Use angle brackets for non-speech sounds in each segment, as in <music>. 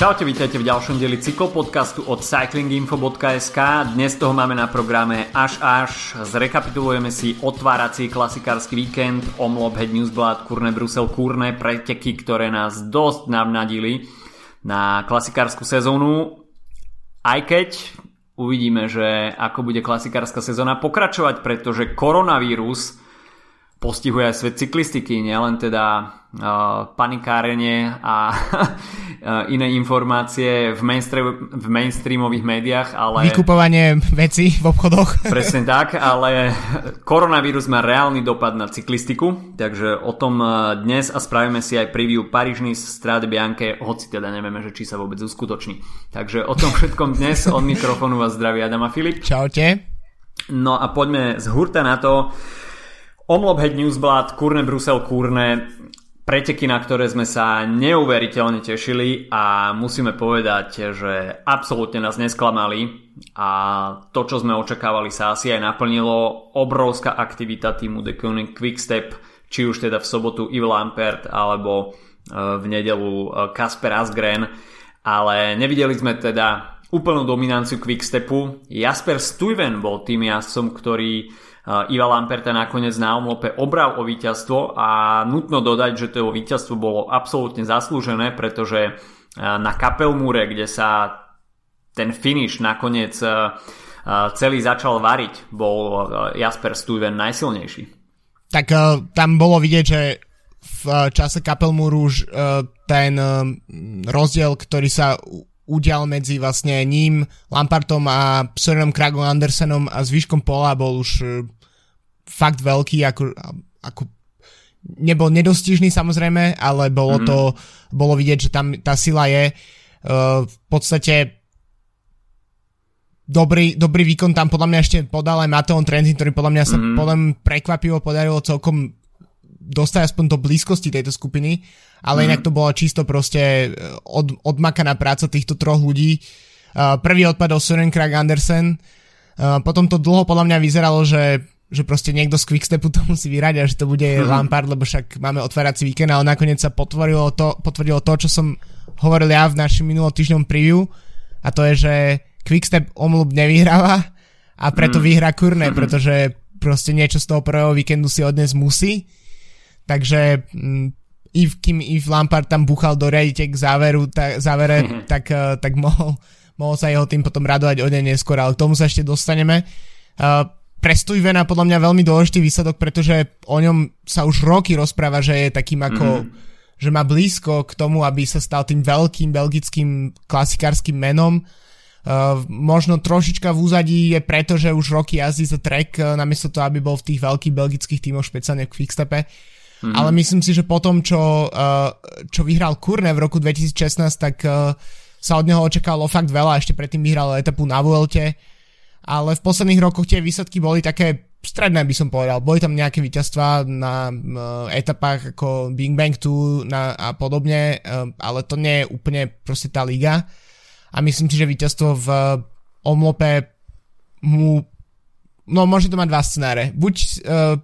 Čaute, vítajte v ďalšom dieli cyklopodcastu od cyclinginfo.sk. Dnes toho máme na programe až až. Zrekapitulujeme si otvárací klasikársky víkend, Omlop, Head Newsblad, Kurne Brusel, Kurne, preteky, ktoré nás dosť navnadili na klasikárskú sezónu. Aj keď uvidíme, že ako bude klasikárska sezóna pokračovať, pretože koronavírus postihuje aj svet cyklistiky, nielen teda uh, panikárenie a <laughs> iné informácie v, mainstream, v mainstreamových médiách, ale... Vykupovanie veci v obchodoch. <laughs> Presne tak, ale koronavírus má reálny dopad na cyklistiku, takže o tom dnes a spravíme si aj preview Parížny Strade Bianche, hoci teda nevieme, že či sa vôbec uskutoční. Takže o tom všetkom dnes od mikrofónu vás zdraví Adam a Filip. Čaute. No a poďme z hurta na to, Omlophead Newsblad, Kurne Brusel, Kurne, preteky, na ktoré sme sa neuveriteľne tešili a musíme povedať, že absolútne nás nesklamali. A to, čo sme očakávali sa asi aj naplnilo. Obrovská aktivita týmu The Koenig Quickstep, či už teda v sobotu Yves Lampert alebo e, v nedelu e, Kasper Asgren, ale nevideli sme teda úplnú dominanciu Quickstepu. Jasper Stuyven bol tým jazdcom, ktorý Iva Lamperta nakoniec na omlope obral o víťazstvo a nutno dodať, že to víťazstvo bolo absolútne zaslúžené, pretože na Kapelmúre, kde sa ten finish nakoniec celý začal variť, bol Jasper Stuyven najsilnejší. Tak tam bolo vidieť, že v čase Kapelmúru už ten rozdiel, ktorý sa udial medzi vlastne ním, Lampartom a Sørenom Kragom Andersenom a zvyškom pola bol už e, fakt veľký, ako, ako nebol nedostižný samozrejme, ale bolo mm. to, bolo vidieť, že tam tá sila je uh, v podstate dobrý, dobrý výkon tam podľa mňa ešte podal aj Mateon Trentin, ktorý podľa mňa sa mm. podľa mňa prekvapivo podarilo celkom dostať aspoň do blízkosti tejto skupiny, ale mm. inak to bola čisto proste e, od, odmakaná práca týchto troch ľudí. Uh, prvý odpadol Søren Krag Andersen, uh, potom to dlho podľa mňa vyzeralo, že, že proste niekto z Quickstepu to musí vyrať a že to bude mm. Lampard, lebo však máme otvárací víkend, ale nakoniec sa potvrdilo to, potvrdilo to, čo som hovoril ja v našom minulotýždňom preview a to je, že Quickstep omlub nevyhráva a preto mm. vyhrá Kurne, pretože proste niečo z toho prvého víkendu si odnes musí Takže Yves, kým Yves Lampard tam buchal do riadite k záveru, ta, závere, mm-hmm. tak, uh, tak mohol, mohol sa jeho tým potom radovať o deň neskôr, ale k tomu sa ešte dostaneme. Uh, pre Stuyvena podľa mňa veľmi dôležitý výsledok, pretože o ňom sa už roky rozpráva, že je takým ako, mm-hmm. že má blízko k tomu, aby sa stal tým veľkým belgickým klasikárskym menom. Uh, možno trošička v úzadí je preto, že už roky jazdí za trek, uh, namiesto toho, aby bol v tých veľkých belgických tímoch, špeciálne v Quickstepe. Mm-hmm. Ale myslím si, že potom, čo, uh, čo vyhral Kurne v roku 2016, tak uh, sa od neho očakalo fakt veľa. Ešte predtým vyhral etapu na Vuelte. Ale v posledných rokoch tie výsledky boli také stredné, by som povedal. Boli tam nejaké víťazstvá na uh, etapách ako Big Bang 2 na, a podobne, ale to nie je úplne proste tá liga. A myslím si, že víťazstvo v Omlope mu no môže to mať dva scenáre. Buď uh,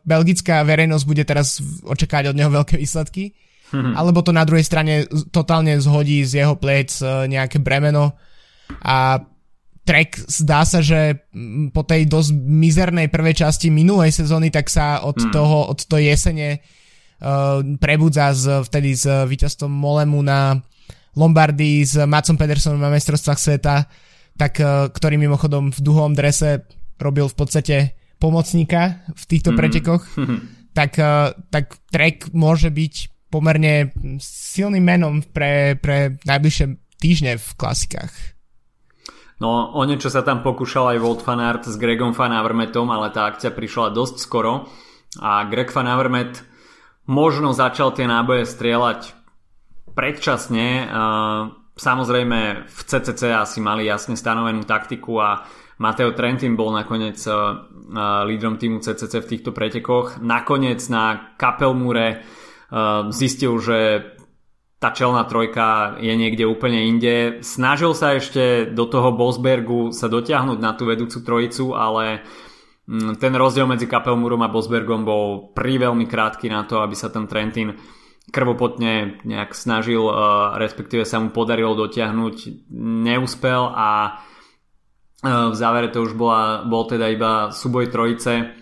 belgická verejnosť bude teraz očakávať od neho veľké výsledky, hmm. alebo to na druhej strane totálne zhodí z jeho plec uh, nejaké bremeno a Trek zdá sa, že po tej dosť mizernej prvej časti minulej sezóny, tak sa od hmm. toho, od toho jesene uh, prebudza z, vtedy s víťazstvom Molemu na Lombardii s Macom Pedersonom na mestrovstvách sveta, tak, uh, ktorý mimochodom v duhovom drese robil v podstate pomocníka v týchto mm. pretekoch, tak, uh, tak Trek môže byť pomerne silným menom pre, pre najbližšie týždne v klasikách. No, o niečo sa tam pokúšal aj Volt Fanart s Gregom Van Avermetom, ale tá akcia prišla dosť skoro a Greg Van Avermet možno začal tie náboje strieľať predčasne. Samozrejme v CCC asi mali jasne stanovenú taktiku a Mateo Trentin bol nakoniec uh, lídrom týmu CCC v týchto pretekoch. Nakoniec na Kapelmúre uh, zistil, že tá čelná trojka je niekde úplne inde. Snažil sa ešte do toho Bosbergu sa dotiahnuť na tú vedúcu trojicu, ale mm, ten rozdiel medzi Kapelmúrom a Bosbergom bol pri veľmi krátky na to, aby sa ten Trentin krvopotne nejak snažil, respektíve sa mu podarilo dotiahnuť, neúspel a v závere to už bola, bol teda iba súboj trojice.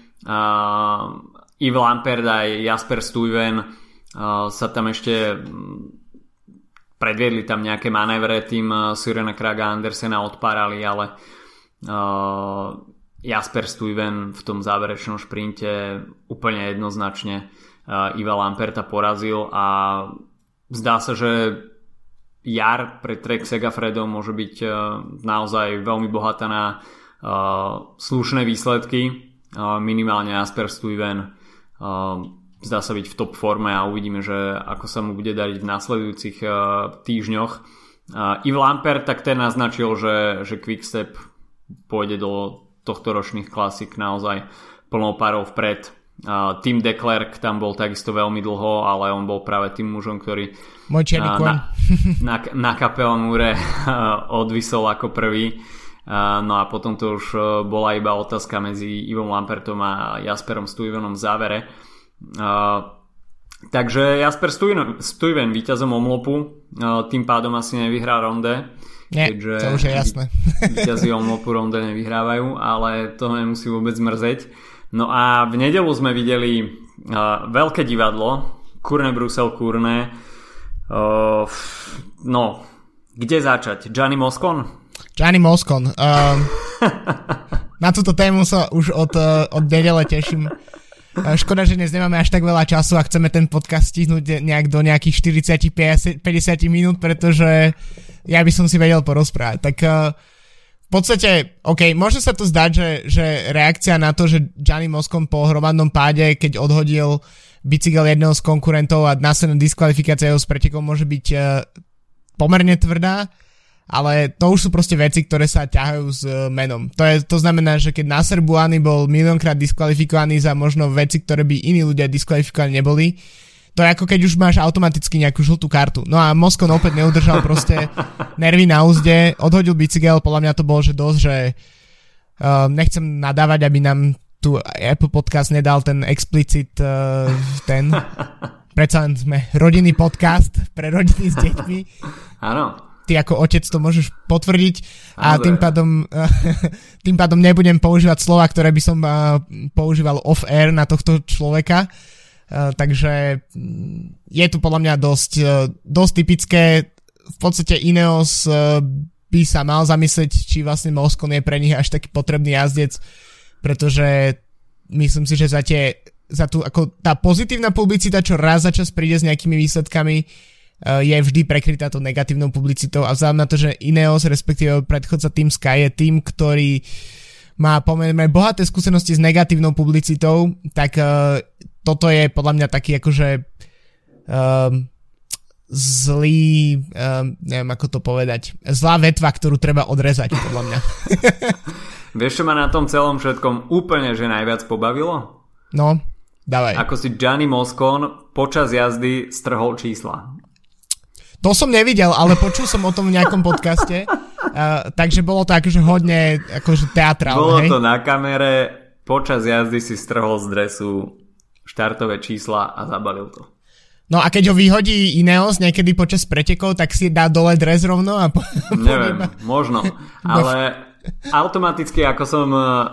Yves Lampert aj Jasper Stuyven sa tam ešte predviedli tam nejaké manévre, tým Sirena Kraga Andersena odpárali, ale Jasper Stuyven v tom záverečnom šprinte úplne jednoznačne Iva Lamperta porazil a zdá sa, že jar pre Trek Segafredo môže byť naozaj veľmi bohatá na slušné výsledky minimálne Jasper Stuyven zdá sa byť v top forme a uvidíme, že ako sa mu bude dariť v následujúcich uh, týždňoch. Yves Lampert tak ten naznačil, že, že Quickstep pôjde do tohto ročných klasik naozaj plnou parou vpred. Uh, Tim Declerc tam bol takisto veľmi dlho, ale on bol práve tým mužom, ktorý Môj uh, <laughs> na, na, na kapelmúre uh, odvisol ako prvý. Uh, no a potom to už uh, bola iba otázka medzi Ivom Lampertom a Jasperom Stuyvenom v závere. Uh, takže Jasper Stuyven, Stuyven víťazom omlopu, uh, tým pádom asi nevyhrá ronde. Nie, keďže to už je jasné. Víťazí omlopu ronde nevyhrávajú, ale to nemusí vôbec mrzeť. No a v nedelu sme videli uh, veľké divadlo, Kurne Brusel Kurne. Uh, no, kde začať? Gianni Moscon? Gianni Moscon. Um, <laughs> na túto tému sa už od, od nedele teším. Škoda, že dnes nemáme až tak veľa času a chceme ten podcast stihnúť nejak do nejakých 40-50 minút, pretože ja by som si vedel porozprávať. Tak uh, podstate, OK, môže sa to zdať, že, že reakcia na to, že Gianni Moscon po hromadnom páde, keď odhodil bicykel jedného z konkurentov a následná diskvalifikácia jeho s pretekom môže byť uh, pomerne tvrdá, ale to už sú proste veci, ktoré sa ťahajú s uh, menom. To, je, to znamená, že keď Nasser Buany bol miliónkrát diskvalifikovaný za možno veci, ktoré by iní ľudia diskvalifikovaní neboli, to je ako keď už máš automaticky nejakú žltú kartu. No a Moskon opäť neudržal proste <laughs> nervy na úzde, odhodil bicykel, podľa mňa to bolo, že dosť, že uh, nechcem nadávať, aby nám tu Apple Podcast nedal ten explicit uh, ten predsa len sme rodinný podcast pre rodiny s deťmi. Áno ty ako otec to môžeš potvrdiť a tým pádom, <laughs> tým pádom nebudem používať slova, ktoré by som používal off-air na tohto človeka. Takže mm, je tu podľa mňa dosť, e, dosť typické. V podstate Ineos e, by sa mal zamyslieť, či vlastne Moskon je pre nich až taký potrebný jazdec, pretože myslím si, že za tie za tú, ako tá pozitívna publicita, čo raz za čas príde s nejakými výsledkami, je vždy prekrytá to negatívnou publicitou a vzhľadom na to, že Ineos, respektíve predchodca Team Sky je tým, ktorý má pomerne bohaté skúsenosti s negatívnou publicitou, tak toto je podľa mňa taký akože um, zlý, um, neviem ako to povedať, zlá vetva, ktorú treba odrezať, podľa mňa. <laughs> Vieš, čo ma na tom celom všetkom úplne že najviac pobavilo? No, dávaj. Ako si Gianni Moscon počas jazdy strhol čísla. To som nevidel, ale počul som o tom v nejakom podcaste, uh, <laughs> takže bolo to akože hodne akože teatrálne. Bolo hej? to na kamere, počas jazdy si strhol z dresu štartové čísla a zabalil to. No a keď ho vyhodí Ineos niekedy počas pretekov, tak si dá dole dres rovno a... Po, <laughs> Neviem, možno, <laughs> ale automaticky, ako som,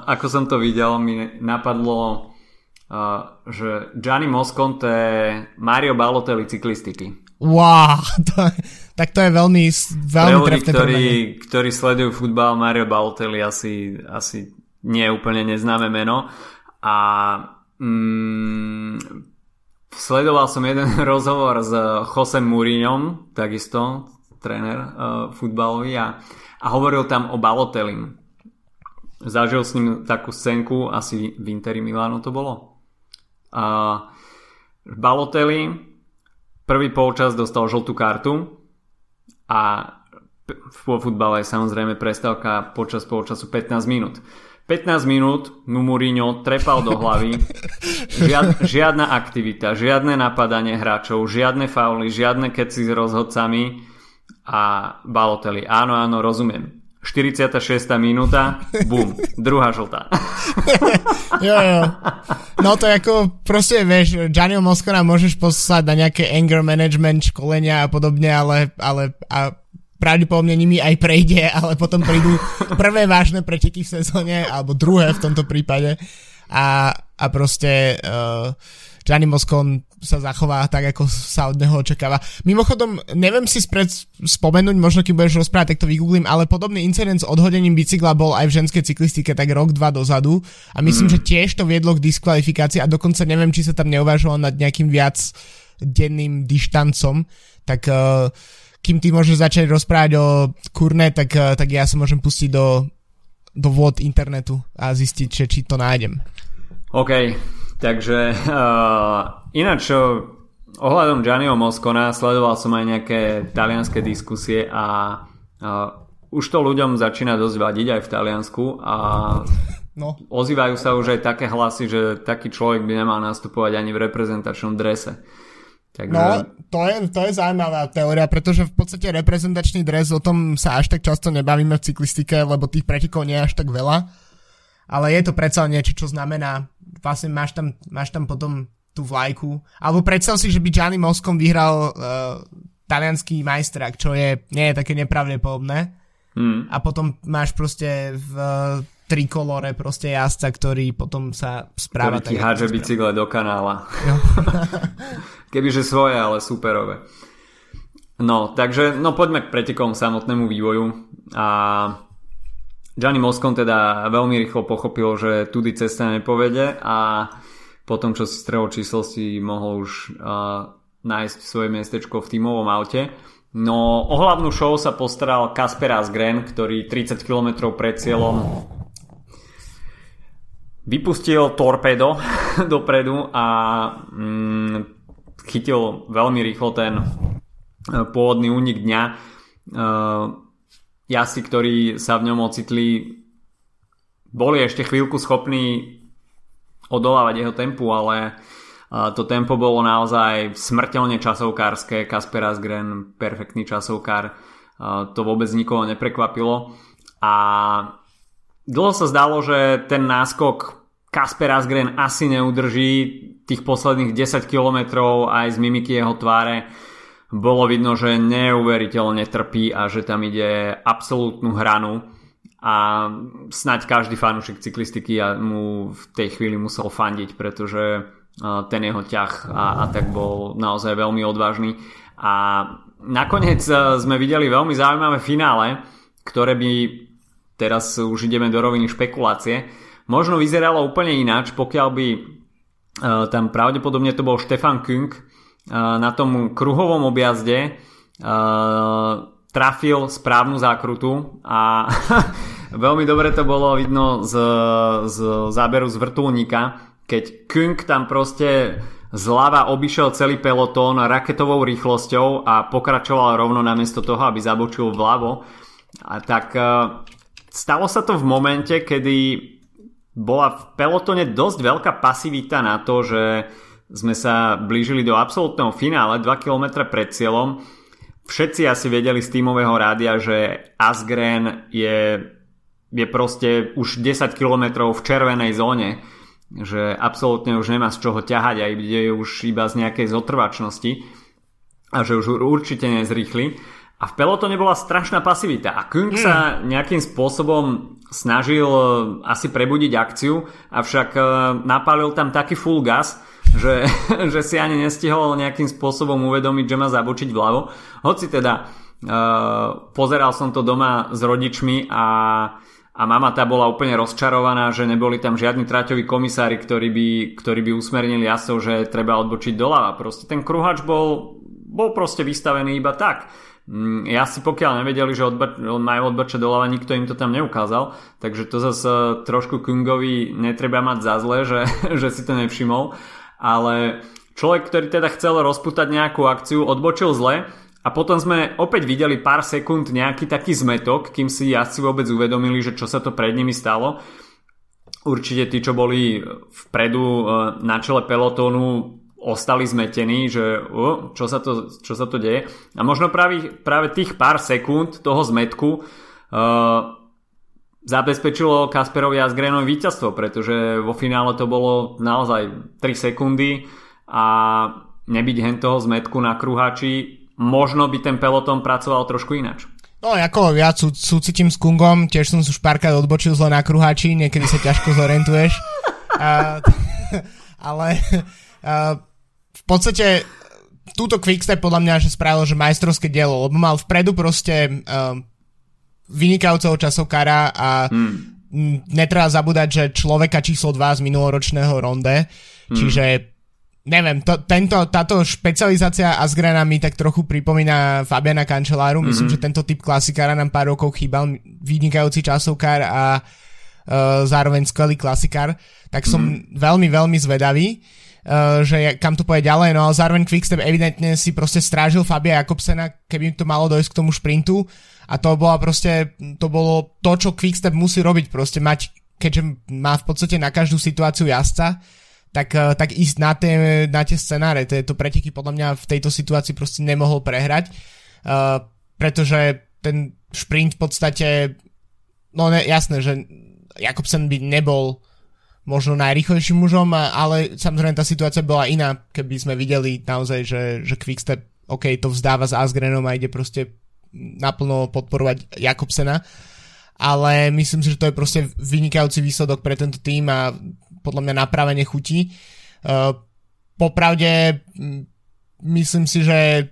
ako som to videl, mi napadlo, uh, že Gianni Mosconte Mario Balotelli cyklistiky. Wow, <laughs> to, tak to je veľmi, veľmi Pre ľudí, ktorí, ktorí sledujú futbal, Mario Balotelli asi, asi nie je úplne neznáme meno. A mm, sledoval som jeden <laughs> rozhovor s Josem Mourinhom, takisto tréner uh, futbalový a, a hovoril tam o Balotellim. Zažil s ním takú scénku, asi v Interi Milano to bolo. Uh, Balotelli Prvý polčas dostal žltú kartu a vo futbale je samozrejme prestávka počas polčasu 15 minút. 15 minút mu Mourinho trepal do hlavy, žiad, žiadna aktivita, žiadne napadanie hráčov, žiadne fauly, žiadne keci s rozhodcami a Balotelli. Áno, áno, rozumiem. 46. minúta, bum, druhá žltá. <laughs> jo, jo. No to ako, proste vieš, Gianni Moscona môžeš poslať na nejaké anger management školenia a podobne, ale, ale a pravdepodobne nimi aj prejde, <laughs> ale potom prídu prvé vážne preteky v sezóne, alebo druhé v tomto prípade a, a proste uh, Gianni Moscon sa zachová tak, ako sa od neho očakáva. Mimochodom, neviem si spred spomenúť, možno keď budeš rozprávať, tak to vygooglím, ale podobný incident s odhodením bicykla bol aj v ženskej cyklistike tak rok, dva dozadu a myslím, mm. že tiež to viedlo k diskvalifikácii a dokonca neviem, či sa tam neuvažovalo nad nejakým viac denným dištancom, tak uh, kým ty môžeš začať rozprávať o kurne, tak, uh, tak ja sa môžem pustiť do, do vod internetu a zistiť, že, či to nájdem. OK, takže uh, ináč ohľadom Gianniho Moscona sledoval som aj nejaké talianské diskusie a uh, už to ľuďom začína dosť vadiť aj v Taliansku a no. ozývajú sa už aj také hlasy, že taký človek by nemal nastupovať ani v reprezentačnom drese. Takže... No, to je, to je zaujímavá teória, pretože v podstate reprezentačný dres, o tom sa až tak často nebavíme v cyklistike, lebo tých pretekov nie je až tak veľa ale je to predsa niečo, čo znamená, vlastne máš tam, máš tam potom tú vlajku, alebo predstav si, že by Gianni Moscon vyhral uh, talianský majstrak, čo je, nie je také nepravdepodobné. Hmm. A potom máš proste v uh, trikolore proste jazdca, ktorý potom sa správa ktorý tak. háže bicykle do kanála. <laughs> Kebyže svoje, ale superové. No, takže no poďme k pretekom samotnému vývoju. A Gianni Moscon teda veľmi rýchlo pochopil, že tudy cesta nepovede a potom, čo si strelo číslo, mohol už uh, nájsť svoje miestečko v tímovom aute. No o hlavnú show sa postaral Kasper Asgren, ktorý 30 km pred cieľom vypustil torpedo <laughs> dopredu a mm, chytil veľmi rýchlo ten pôvodný únik dňa. Uh, jazdci, ktorí sa v ňom ocitli, boli ešte chvíľku schopní odolávať jeho tempu, ale to tempo bolo naozaj smrteľne časovkárske. Kasper Asgren, perfektný časovkár, to vôbec nikoho neprekvapilo. A dlho sa zdalo, že ten náskok Kasper Asgren asi neudrží tých posledných 10 kilometrov aj z mimiky jeho tváre. Bolo vidno, že neuveriteľne trpí a že tam ide absolútnu hranu. A snáď každý fanúšik cyklistiky mu v tej chvíli musel fandiť, pretože ten jeho ťah a, a tak bol naozaj veľmi odvážny. A nakoniec sme videli veľmi zaujímavé finále, ktoré by teraz už ideme do roviny špekulácie možno vyzeralo úplne ináč, pokiaľ by tam pravdepodobne to bol Stefan Künk, na tom kruhovom objazde trafil správnu zákrutu a <laughs> veľmi dobre to bolo vidno z, z záberu z vrtulníka, keď Kung tam proste zľava obišiel celý pelotón raketovou rýchlosťou a pokračoval rovno namiesto toho, aby zabočil vľavo. A tak stalo sa to v momente, kedy bola v pelotone dosť veľká pasivita na to, že sme sa blížili do absolútneho finále 2 km pred cieľom. Všetci asi vedeli z tímového rádia, že Asgren je, je proste už 10 km v červenej zóne, že absolútne už nemá z čoho ťahať a ide už iba z nejakej zotrvačnosti a že už určite nezrýchli. A v pelotone bola strašná pasivita a Kung mm. sa nejakým spôsobom snažil asi prebudiť akciu, avšak eh, napálil tam taký full gas, že, <laughs> že si ani nestihol nejakým spôsobom uvedomiť, že má zabočiť vľavo. Hoci teda uh, pozeral som to doma s rodičmi a, a mama tá bola úplne rozčarovaná, že neboli tam žiadni traťoví komisári, ktorí by, ktorí by usmernili jasov, že treba odbočiť doľava. Proste ten kruhač bol, bol proste vystavený iba tak. Mm, ja si pokiaľ nevedeli, že odba- majú odbačať doľava, nikto im to tam neukázal, takže to zase trošku Kungovi netreba mať za zle, že, <laughs> že si to nevšimol ale človek, ktorý teda chcel rozputať nejakú akciu, odbočil zle a potom sme opäť videli pár sekúnd nejaký taký zmetok, kým si jazdci vôbec uvedomili, že čo sa to pred nimi stalo. Určite tí, čo boli vpredu e, na čele pelotónu, ostali zmetení, že čo, sa to, čo sa to deje. A možno práve, práve tých pár sekúnd toho zmetku uh, zabezpečilo Kasperovi a Asgrenovi víťazstvo, pretože vo finále to bolo naozaj 3 sekundy a nebyť hen toho zmetku na kruhači, možno by ten peloton pracoval trošku inač. No ako ja sú, súcitím s Kungom, tiež som už párkrát odbočil zle na kruhači, niekedy sa ťažko zorientuješ. uh, <laughs> ale uh, v podstate túto Quickstep podľa mňa že spravil, že majstrovské dielo, lebo mal vpredu proste uh, vynikajúceho časovkára a hmm. netreba zabúdať, že človeka číslo 2 z minuloročného ronde, hmm. čiže neviem, to, tento, táto špecializácia Asgrana mi tak trochu pripomína Fabiana Cancelláru, myslím, mm-hmm. že tento typ klasikára nám pár rokov chýbal, vynikajúci časovkár a uh, zároveň skvelý klasikár, tak som mm-hmm. veľmi, veľmi zvedavý. Uh, že kam to pôjde ďalej, no ale zároveň Quickstep evidentne si proste strážil Fabia Jakobsena, keby to malo dojsť k tomu šprintu. A to bola proste, to bolo to, čo Quickstep musí robiť, proste mať, keďže má v podstate na každú situáciu jazdca, tak, eh, tak ísť na tie, na tie scenáre. To, to preteky podľa mňa v tejto situácii proste nemohol prehrať, uh, pretože ten šprint v podstate, no ne, jasné, že Jakobsen by nebol možno najrychlejším mužom, ale samozrejme tá situácia bola iná, keby sme videli naozaj, že, že Quickstep OK, to vzdáva s Asgrenom a ide proste naplno podporovať Jakobsena, ale myslím si, že to je proste vynikajúci výsledok pre tento tým a podľa mňa napravenie chutí. Uh, popravde myslím si, že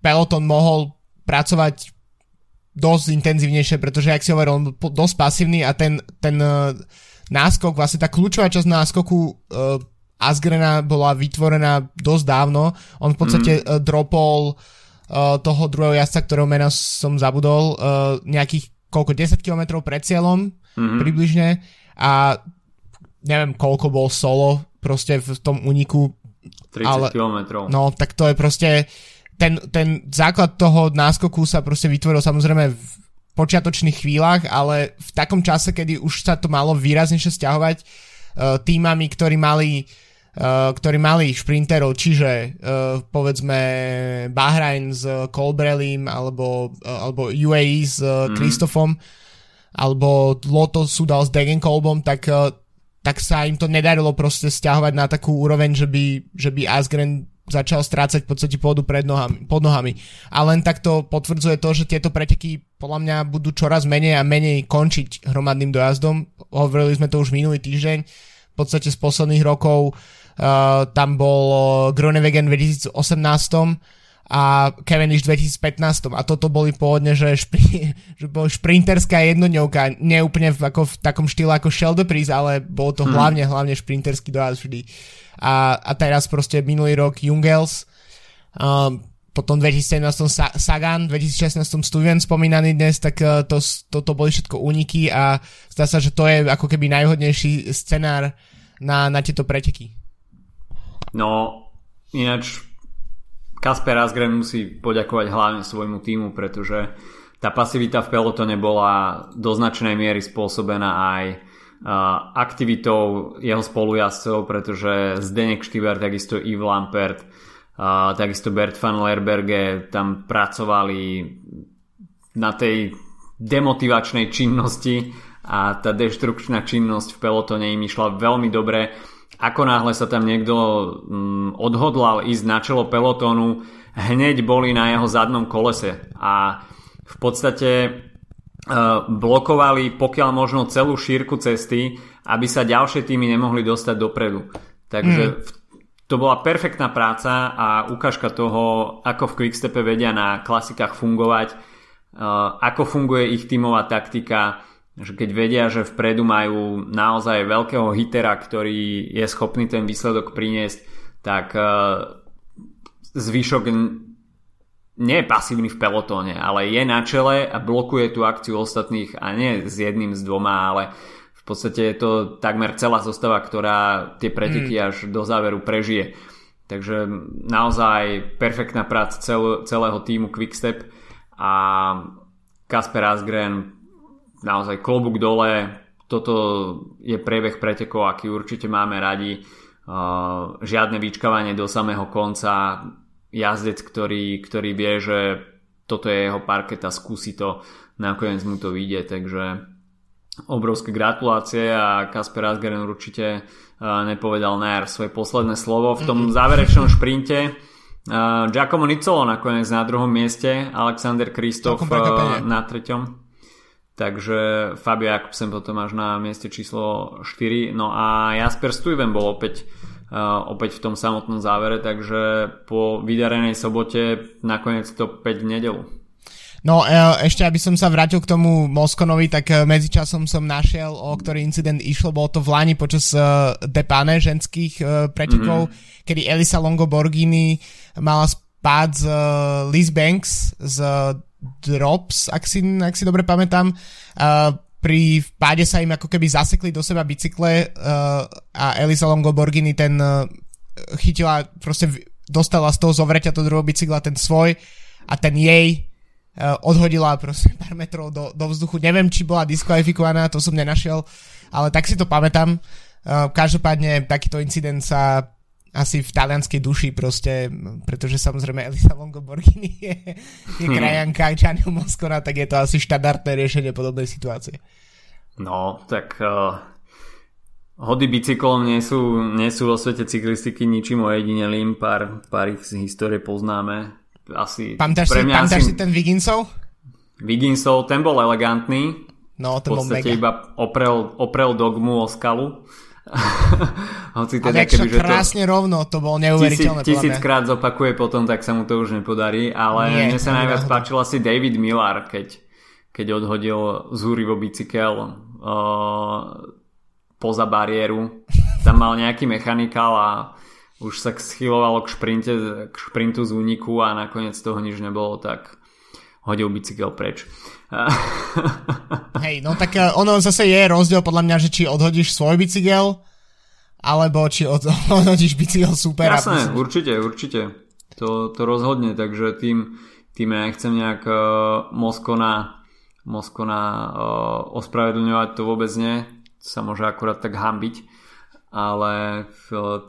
Peloton mohol pracovať dosť intenzívnejšie, pretože, ak si hovoril, on bol dosť pasívny a ten, ten uh, náskok, vlastne tá kľúčová časť náskoku uh, Asgrena bola vytvorená dosť dávno. On v podstate mm. uh, dropol uh, toho druhého jazdca, ktorého mena som zabudol, uh, nejakých koľko, 10 km pred cieľom mm-hmm. približne a neviem koľko bol solo proste v tom uniku. 30 ale, km. No, tak to je proste ten, ten základ toho náskoku sa proste vytvoril samozrejme v počiatočných chvíľach, ale v takom čase, kedy už sa to malo výraznejšie stiahovať uh, týmami, ktorí mali uh, Uh, ktorí mali šprinterov, čiže uh, povedzme Bahrain s Colbrelim alebo, uh, alebo UAE s uh, mm. Kristofom alebo Lotto Sudal s Degenkolbom, tak, uh, tak sa im to nedarilo proste stiahovať na takú úroveň, že by, že by Asgren začal strácať v podstate pôdu pred nohami, pod nohami. A len takto potvrdzuje to, že tieto preteky podľa mňa budú čoraz menej a menej končiť hromadným dojazdom. Hovorili sme to už minulý týždeň. V podstate z posledných rokov Uh, tam bol uh, Groenewegen v 2018 a Cavendish v 2015 a toto boli pôvodne, že, špri, <laughs> že bol šprinterská jednodňovka, nie úplne v, ako v takom štýle ako Shell ale bolo to hmm. hlavne, hlavne šprinterský dojazd vždy. A, a teraz proste minulý rok Jungels, um, potom 2017 Sa- Sagan, 2016 Stuven spomínaný dnes, tak uh, to, to, to boli všetko úniky a zdá sa, že to je ako keby najhodnejší scenár na, na tieto preteky. No, ináč Kasper Asgren musí poďakovať hlavne svojmu týmu, pretože tá pasivita v pelotone bola do značnej miery spôsobená aj aktivitou jeho spolujazdcov, pretože Zdenek Štýber, takisto Yves Lampert, takisto Bert van Lerberge tam pracovali na tej demotivačnej činnosti a tá deštrukčná činnosť v pelotone im išla veľmi dobre ako náhle sa tam niekto mm, odhodlal ísť na čelo pelotónu, hneď boli na jeho zadnom kolese a v podstate e, blokovali pokiaľ možno celú šírku cesty, aby sa ďalšie týmy nemohli dostať dopredu. Takže mm. to bola perfektná práca a ukážka toho, ako v Quickstepe vedia na klasikách fungovať, e, ako funguje ich tímová taktika, že keď vedia, že vpredu majú naozaj veľkého hitera, ktorý je schopný ten výsledok priniesť, tak e, zvyšok nie je pasívny v pelotóne, ale je na čele a blokuje tú akciu ostatných a nie s jedným, s dvoma, ale v podstate je to takmer celá zostava, ktorá tie preteky mm. až do záveru prežije. Takže naozaj perfektná práca cel, celého týmu Quickstep a Kasper Asgren naozaj klobúk dole, toto je priebeh pretekov, aký určite máme radi. Uh, žiadne vyčkávanie do samého konca. Jazdec, ktorý, ktorý vie, že toto je jeho parketa, skúsi to. nakoniec mu to vyjde, takže obrovské gratulácie a Kasper Asgeren určite nepovedal na svoje posledné slovo. V tom mhm. záverečnom šprinte Uh, Giacomo Nicolo nakoniec na druhom mieste, Alexander Kristof uh, na treťom. Takže Fabio Jakobsen potom až na mieste číslo 4. No a Jasper Stuyven bol opäť, uh, opäť v tom samotnom závere, takže po vydarenej sobote nakoniec to 5 v nedelu. No e, ešte aby som sa vrátil k tomu Moskonovi, tak e, medzičasom som našiel, o ktorý incident išlo, bolo to v Lani počas uh, Depane ženských uh, pretekov, mm-hmm. kedy Elisa Longo Borghini mala spád z uh, Liz Banks z Drops, ak si, ak si dobre pamätám. Uh, pri páde sa im ako keby zasekli do seba bicykle uh, a Elisa Longo Borghini ten uh, chytila, proste dostala z toho zovreťa to druhého bicykla ten svoj a ten jej Eh, odhodila proste pár metrov do, do vzduchu. Neviem, či bola diskvalifikovaná, to som nenašiel, ale tak si to pamätám. Eh, každopádne takýto incident sa asi v talianskej duši proste, pretože samozrejme Elisa Longo Borghini <laughs> je, je hmm. krajanka Gianni Moscona, tak je to asi štandardné riešenie podobnej situácie. No, tak uh, hody bicyklom nie sú, nie sú vo svete cyklistiky ničím ojedinelým, pár, pár ich z histórie poznáme asi... Pamätáš si, pamätáš asi... si ten Wigginsov? Wigginsov, ten bol elegantný. No, ten bol mega. iba oprel, oprel dogmu o skalu. <laughs> Hoci teda, ale keby, že krásne to rovno, to bolo neuveriteľné. Tisíc, tisíckrát zopakuje potom, tak sa mu to už nepodarí, ale Nie, mne sa najviac páčil asi David Millar, keď, keď odhodil zúrivo bicykel uh, poza bariéru. Tam mal nejaký mechanikál a už sa schylovalo k, šprinte, k šprintu z úniku a nakoniec toho nič nebolo, tak hodil bicykel preč. <laughs> Hej, no tak eh, ono zase je rozdiel podľa mňa, že či odhodíš svoj bicykel, alebo či od, <laughs> odhodíš bicykel super. Jasné, určite, určite. To, to rozhodne, takže tým, tým ja nechcem nejak uh, Moskona, Moskona uh, ospravedlňovať, to vôbec nie. Sa môže akurát tak hambiť ale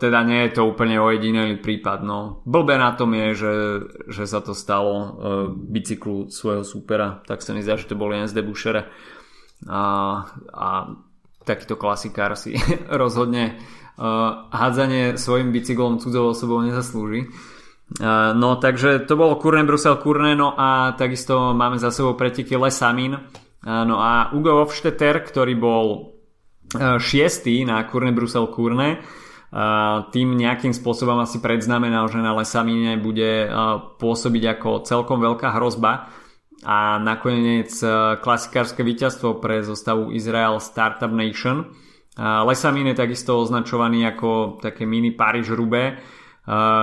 teda nie je to úplne ojedinelý prípad. No. Blbé na tom je, že, že sa to stalo uh, bicyklu svojho supera, tak sa mi zdá, že to bol Jens de Buschere a, a takýto klasikár si <laughs> rozhodne uh, hádzanie svojim bicyklom cudzou osobou nezaslúži. Uh, no takže to bolo Kurne Brusel Kurne, no a takisto máme za sebou preteky Lesamin. Uh, no a Ugo Hofstetter, ktorý bol E, šiestý na Kurne Brusel Kurne. E, tým nejakým spôsobom asi predznamenal, že na Lesamine bude e, pôsobiť ako celkom veľká hrozba a nakoniec klasikárske víťazstvo pre zostavu Israel Startup Nation. Lesamin je takisto označovaný ako také mini Paríž-Rubé.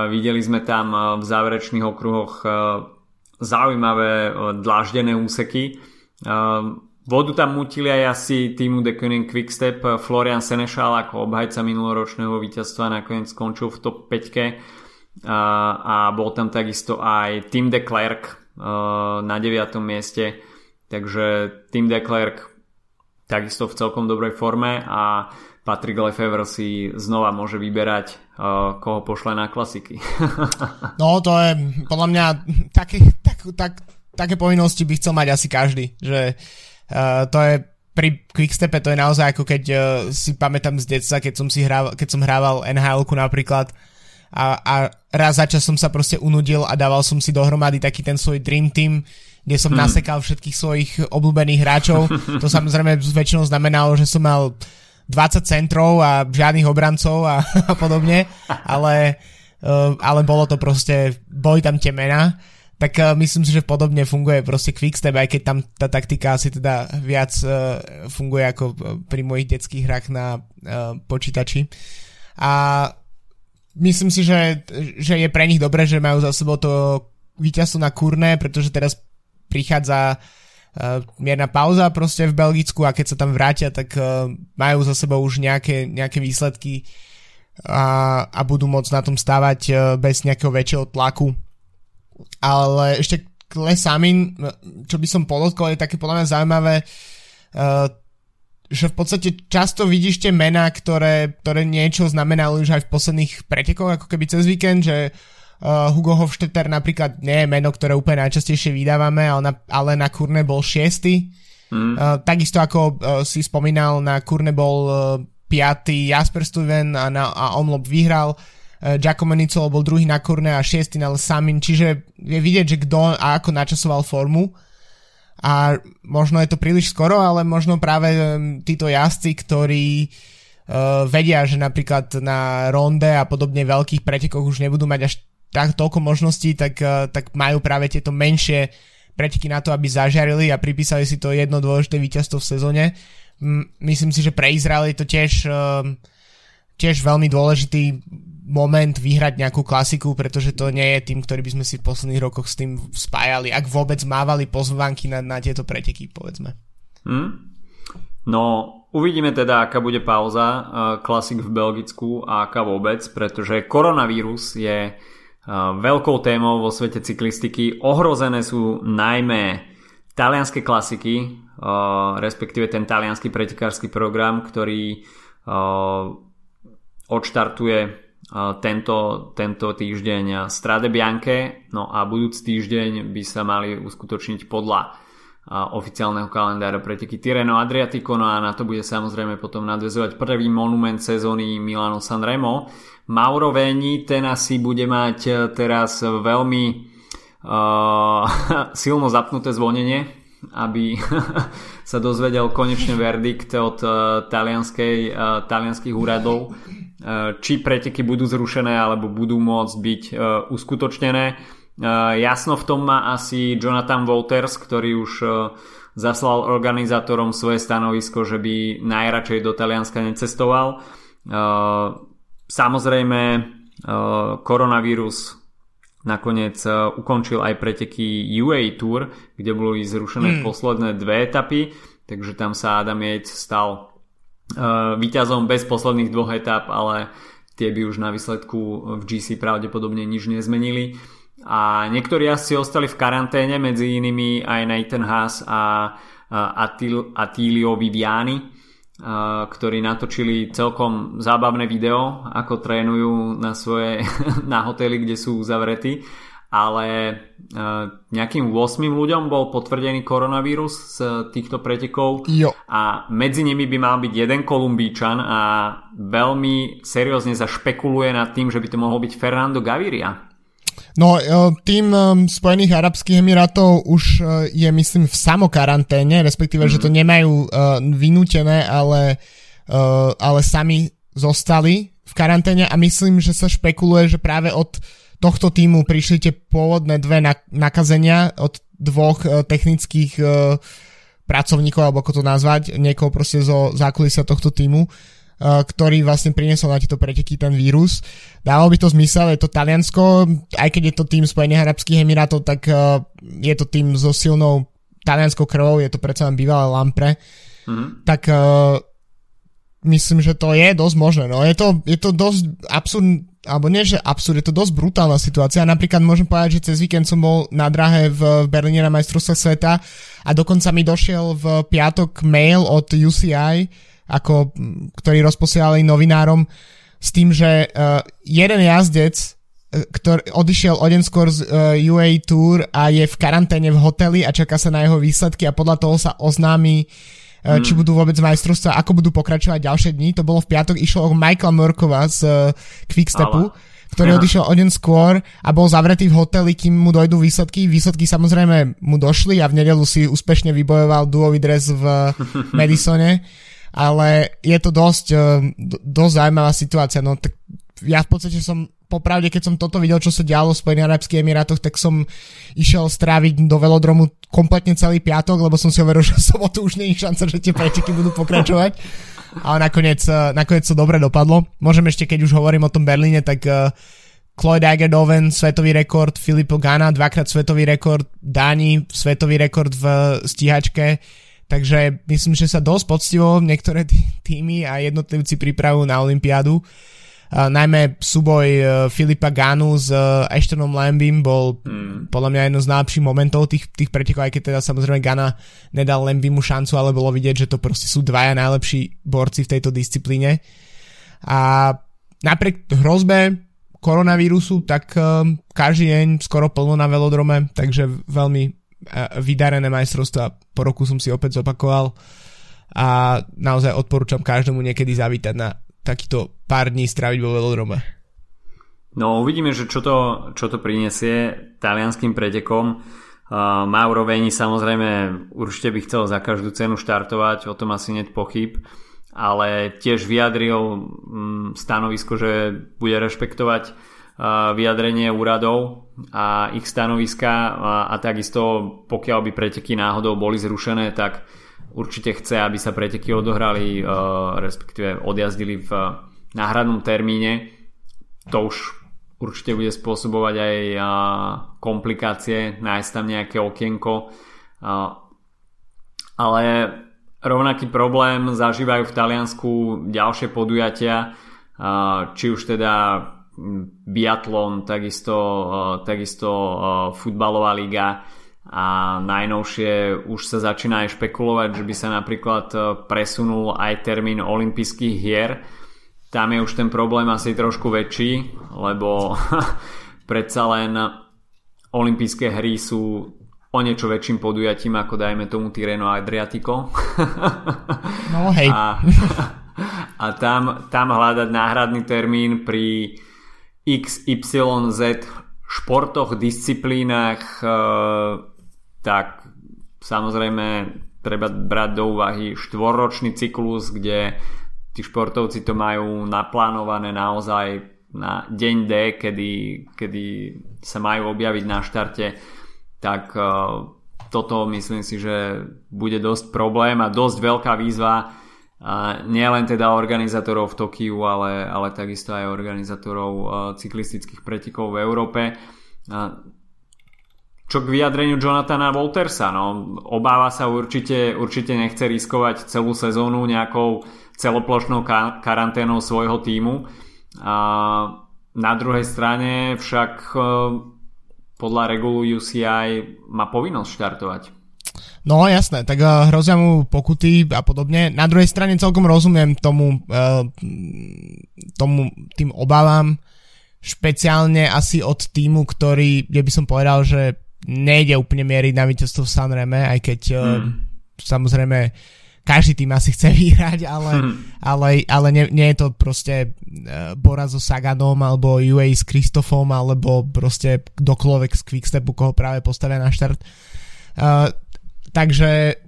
Videli sme tam v záverečných okruhoch zaujímavé dláždené úseky. Vodu tam mutili aj asi týmu The Cunning Quickstep. Florian Senešal ako obhajca minuloročného víťazstva nakoniec skončil v top 5 a, bol tam takisto aj Tim de Klerk na 9. mieste. Takže Tim de Klerk takisto v celkom dobrej forme a Patrick Lefevre si znova môže vyberať, uh, koho pošle na klasiky. <laughs> no to je podľa mňa také, tak, tak, také povinnosti by chcel mať asi každý, že Uh, to je pri Quickstepe to je naozaj ako keď uh, si pamätám z detstva, keď som, si hrával, keď som hrával nhl napríklad a, a raz za čas som sa proste unudil a dával som si dohromady taký ten svoj dream team, kde som hmm. nasekal všetkých svojich obľúbených hráčov. <laughs> To samozrejme väčšinou znamenalo, že som mal 20 centrov a žiadnych obrancov a, <laughs> a podobne, ale, uh, ale bolo to proste, boli tam tie mená tak uh, myslím si, že podobne funguje proste Quickstep, aj keď tam tá taktika asi teda viac uh, funguje ako eh, pri mojich detských hrách na počítači. A myslím si, že, že je pre nich dobré, že majú za sebou to víťazstvo na kurné, pretože teraz prichádza mierna pauza proste v Belgicku a keď sa tam vrátia, tak majú za sebou už nejaké, nejaké výsledky a, a budú môcť na tom stávať bez nejakého väčšieho tlaku ale ešte Klesamin, čo by som podotkol, je také podľa mňa zaujímavé, uh, že v podstate často vidíš tie mená, ktoré, ktoré niečo znamenali už aj v posledných pretekoch, ako keby cez víkend, že Uh, Hugo Hofstetter napríklad nie je meno, ktoré úplne najčastejšie vydávame, ale na, ale na kurne bol šiestý. Mm. Uh, takisto ako uh, si spomínal, na kurne bol uh, piatý Jasper Stuyven a, na, a Omlop vyhral. Uh, Giacomo Nicolo bol druhý na kurne a šiestý na Samin, čiže je vidieť, že kto a ako načasoval formu a možno je to príliš skoro, ale možno práve um, títo jazdci, ktorí uh, vedia, že napríklad na ronde a podobne veľkých pretekoch už nebudú mať až tak toľko možností, tak, uh, tak majú práve tieto menšie preteky na to, aby zažiarili a pripísali si to jedno dôležité víťazstvo v sezóne. Myslím si, že pre Izrael je to tiež, tiež veľmi dôležitý moment vyhrať nejakú klasiku, pretože to nie je tým, ktorý by sme si v posledných rokoch s tým spájali, ak vôbec mávali pozvánky na, na tieto preteky, povedzme. Hmm? No, uvidíme teda, aká bude pauza uh, klasik v Belgicku a aká vôbec, pretože koronavírus je uh, veľkou témou vo svete cyklistiky. Ohrozené sú najmä talianské klasiky, uh, respektíve ten talianský pretekársky program, ktorý odštartuje tento, tento týždeň Strade Bianche, no a budúci týždeň by sa mali uskutočniť podľa oficiálneho kalendára preteky Tireno Adriatico, no a na to bude samozrejme potom nadvezovať prvý monument sezóny Milano Sanremo. Mauro Veni, ten asi bude mať e, teraz veľmi uh, <laughs> silno zapnuté zvonenie, aby <laughs> sa dozvedel konečne verdikt od uh, talianskej, uh, talianských úradov či preteky budú zrušené alebo budú môcť byť eh, uskutočnené. Eh, jasno v tom má asi Jonathan Walters, ktorý už zaslal organizátorom svoje stanovisko, že by najradšej do Talianska necestoval. Samozrejme koronavírus nakoniec ukončil aj preteky UA Tour, kde boli zrušené mm. posledné dve etapy, takže tam sa Adam Yates stal víťazom bez posledných dvoch etap, ale tie by už na výsledku v GC pravdepodobne nič nezmenili. A niektorí asi ostali v karanténe, medzi inými aj Nathan Haas a Attil, Attilio Viviani, ktorí natočili celkom zábavné video, ako trénujú na svoje <laughs> na hotely, kde sú uzavretí ale e, nejakým 8 ľuďom bol potvrdený koronavírus z týchto pretekov jo. a medzi nimi by mal byť jeden Kolumbíčan a veľmi seriózne sa špekuluje nad tým, že by to mohol byť Fernando Gaviria. No, e, tým e, Spojených Arabských Emirátov už je, myslím, v samokaranténe, respektíve, mm. že to mhm. nemajú vynútené, ale, ale sami zostali v karanténe a myslím, že sa špekuluje, že práve od tohto týmu prišli tie pôvodné dve nakazenia od dvoch uh, technických uh, pracovníkov, alebo ako to nazvať, niekoho proste zo zákulisia tohto týmu, uh, ktorý vlastne priniesol na tieto preteky ten vírus. Dávalo by to zmysel, je to Taliansko, aj keď je to tým Spojených Arabských Emirátov, tak je to tým so silnou talianskou krvou, je to predsa len bývalé Lampre, mm-hmm. tak myslím, že to je dosť možné. No. Je, to, je to dosť absurd, alebo nie, že absurd, je to dosť brutálna situácia. Napríklad môžem povedať, že cez víkend som bol na drahe v Berlíne na majstrovstve sveta a dokonca mi došiel v piatok mail od UCI, ako, ktorý rozposielali novinárom s tým, že uh, jeden jazdec e, ktorý odišiel o deň skôr z uh, e, UA Tour a je v karanténe v hoteli a čaká sa na jeho výsledky a podľa toho sa oznámi mm. či budú vôbec majstrovstvá, ako budú pokračovať ďalšie dni. To bolo v piatok, išlo o Michaela Murkova z uh, Quickstepu. Ale ktorý odišiel o deň skôr a bol zavretý v hoteli, kým mu dojdú výsledky. Výsledky samozrejme mu došli a v nedelu si úspešne vybojoval duový dres v <laughs> Madisone, ale je to dosť, dosť zaujímavá situácia. No, tak ja v podstate som popravde, keď som toto videl, čo sa dialo v Spojených Arabských Emirátoch, tak som išiel stráviť do velodromu kompletne celý piatok, lebo som si hovoril, <laughs> že sobotu už nie je šanca, že tie preteky budú pokračovať. Ale nakoniec, eh, nakoniec to dobre dopadlo. Môžem ešte, keď už hovorím o tom Berlíne, tak uh, Chloe Dagerdoven, svetový rekord, Filippo Gana, dvakrát svetový rekord, Dani, svetový rekord v stíhačke. Takže myslím, že sa dosť poctivo niektoré týmy a jednotlivci pripravujú na Olympiádu. Uh, najmä súboj uh, Filipa Ganu s uh, Ashtonom Lambim bol mm. podľa mňa jedno z najlepších momentov tých, tých pretekov, aj keď teda samozrejme Gana nedal Lambimu šancu, ale bolo vidieť, že to proste sú dvaja najlepší borci v tejto disciplíne. A napriek hrozbe koronavírusu, tak uh, každý deň skoro plno na velodrome, takže veľmi uh, vydarené majstrovstva po roku som si opäť zopakoval a naozaj odporúčam každému niekedy zavítať na takýto pár dní stráviť vo velodrome. No uvidíme, že čo to, čo to prinesie talianským pretekom. Uh, Mauro Veni samozrejme určite by chcel za každú cenu štartovať, o tom asi net pochyb, ale tiež vyjadril um, stanovisko, že bude rešpektovať uh, vyjadrenie úradov a ich stanoviska a, a takisto pokiaľ by preteky náhodou boli zrušené, tak určite chce, aby sa preteky odohrali, uh, respektíve odjazdili v náhradnom termíne. To už určite bude spôsobovať aj komplikácie, nájsť tam nejaké okienko. Ale rovnaký problém zažívajú v Taliansku ďalšie podujatia, či už teda biatlon, takisto, takisto futbalová liga a najnovšie už sa začína aj špekulovať, že by sa napríklad presunul aj termín olympijských hier, tam je už ten problém asi trošku väčší, lebo <laughs> predsa len olympijské hry sú o niečo väčším podujatím ako dajme tomu Tireno Adriatico. <laughs> No hej. A, <laughs> a tam, tam hľadať náhradný termín pri XYZ športoch, disciplínach, e, tak samozrejme treba brať do úvahy štvorročný cyklus, kde tí športovci to majú naplánované naozaj na deň D, kedy, kedy sa majú objaviť na štarte, tak uh, toto myslím si, že bude dosť problém a dosť veľká výzva uh, nielen teda organizátorov v Tokiu, ale, ale takisto aj organizátorov uh, cyklistických pretekov v Európe. Čo k vyjadreniu Jonathana Woltersa, no, obáva sa určite, určite nechce riskovať celú sezónu nejakou celoplošnou karanténou svojho týmu. A na druhej strane však e, podľa regulu UCI má povinnosť štartovať. No jasné, tak uh, hrozia mu pokuty a podobne. Na druhej strane celkom rozumiem tomu, uh, tomu tým obávam, špeciálne asi od týmu, ktorý, kde by som povedal, že nejde úplne mieriť na víťazstvo v Sanreme, aj keď uh, hmm. samozrejme každý tým asi chce <laughs> vyhrať, ale, hmm. ale, ale nie, nie je to proste uh, Bora so Saganom alebo UA s Kristofom alebo proste kdokoľvek z Quickstepu, koho práve postavia na štart. Uh, takže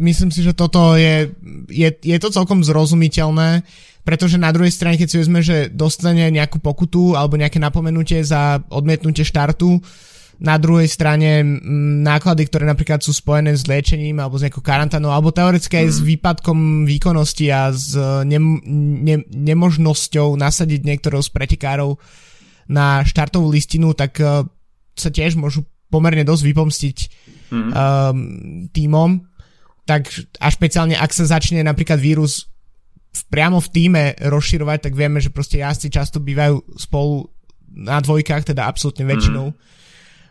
myslím si, že toto je, je, je to celkom zrozumiteľné, pretože na druhej strane, keď si vezme, že dostane nejakú pokutu alebo nejaké napomenutie za odmietnutie štartu, uh, na druhej strane náklady, ktoré napríklad sú spojené s liečením alebo s nejakou karantánou, alebo teoreticky aj s mm. výpadkom výkonnosti a s ne, ne, nemožnosťou nasadiť niektorého z pretekárov na štartovú listinu, tak uh, sa tiež môžu pomerne dosť vypomstiť mm. um, tímom. Tak a špeciálne, ak sa začne napríklad vírus v, priamo v týme rozširovať, tak vieme, že proste jazdci často bývajú spolu na dvojkách, teda absolútne väčšinou. Mm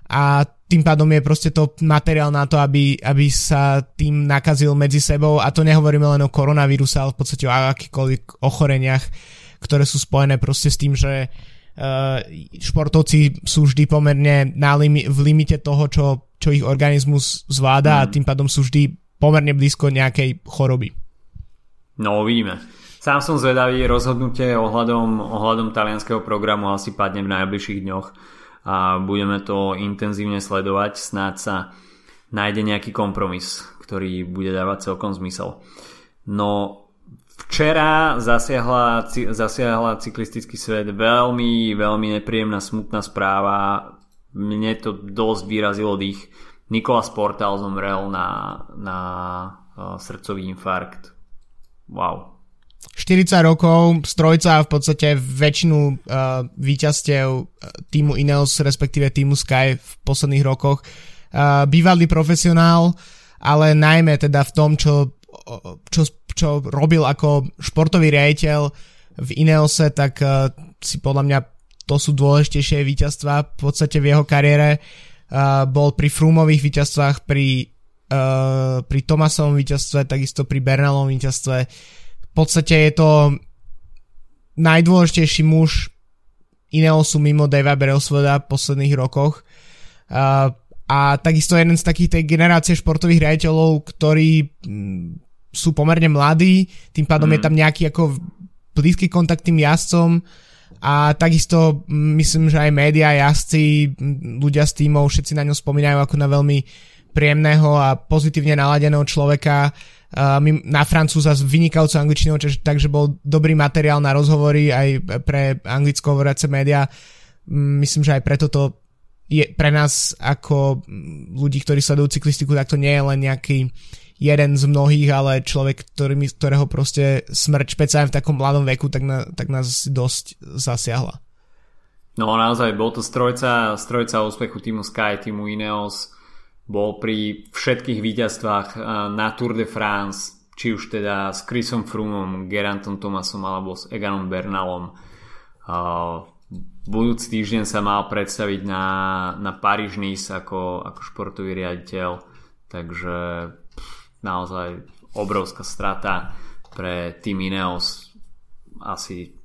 a tým pádom je proste to materiál na to, aby, aby sa tým nakazil medzi sebou a to nehovoríme len o koronavíruse, ale v podstate o akýchkoľvek ochoreniach, ktoré sú spojené proste s tým, že uh, športovci sú vždy pomerne na limi- v limite toho, čo, čo ich organizmus zvláda mm. a tým pádom sú vždy pomerne blízko nejakej choroby. No, uvidíme. Sám som zvedavý, rozhodnutie ohľadom, ohľadom talianského programu asi padne v najbližších dňoch a budeme to intenzívne sledovať. Snáď sa nájde nejaký kompromis, ktorý bude dávať celkom zmysel. No včera zasiahla, zasiahla cyklistický svet veľmi, veľmi nepríjemná, smutná správa. Mne to dosť vyrazilo dých. Nikola Sportal zomrel na, na uh, srdcový infarkt. Wow, 40 rokov, strojca v podstate väčšinu uh, výťastiev uh, týmu Ineos, respektíve týmu Sky v posledných rokoch. Uh, bývalý profesionál, ale najmä teda v tom, čo, čo, čo robil ako športový riaditeľ v Ineose, tak uh, si podľa mňa to sú dôležitejšie víťazstva v podstate v jeho kariére. Uh, bol pri Frumových víťazstvách, pri, uh, pri Tomasovom víťazstve, takisto pri Bernalovom víťazstve podstate je to najdôležitejší muž Ineosu mimo Davea Brailsforda v posledných rokoch. Uh, a takisto jeden z takých tej generácie športových riaditeľov, ktorí mm, sú pomerne mladí, tým pádom mm. je tam nejaký ako blízky kontakt tým jazdcom a takisto mm, myslím, že aj médiá, jazdci, mm, ľudia z týmov, všetci na ňo spomínajú ako na veľmi príjemného a pozitívne naladeného človeka. Uh, na Francúza s vynikajúcou angličtinou, takže bol dobrý materiál na rozhovory aj pre anglicko hovoriace médiá. Myslím, že aj preto to je pre nás ako ľudí, ktorí sledujú cyklistiku, tak to nie je len nejaký jeden z mnohých, ale človek, ktorý, ktorého proste smrť špeciálne v takom mladom veku, tak, na, tak nás dosť zasiahla. No naozaj, bol to strojca, strojca úspechu týmu Sky, týmu Ineos, bol pri všetkých víťazstvách eh, na Tour de France, či už teda s Chrisom Froomom, Gerantom Thomasom alebo s Eganom Bernalom. Uh, budúci týždeň sa mal predstaviť na, na Paríž Nice ako, ako športový riaditeľ, takže naozaj obrovská strata pre tým Ineos asi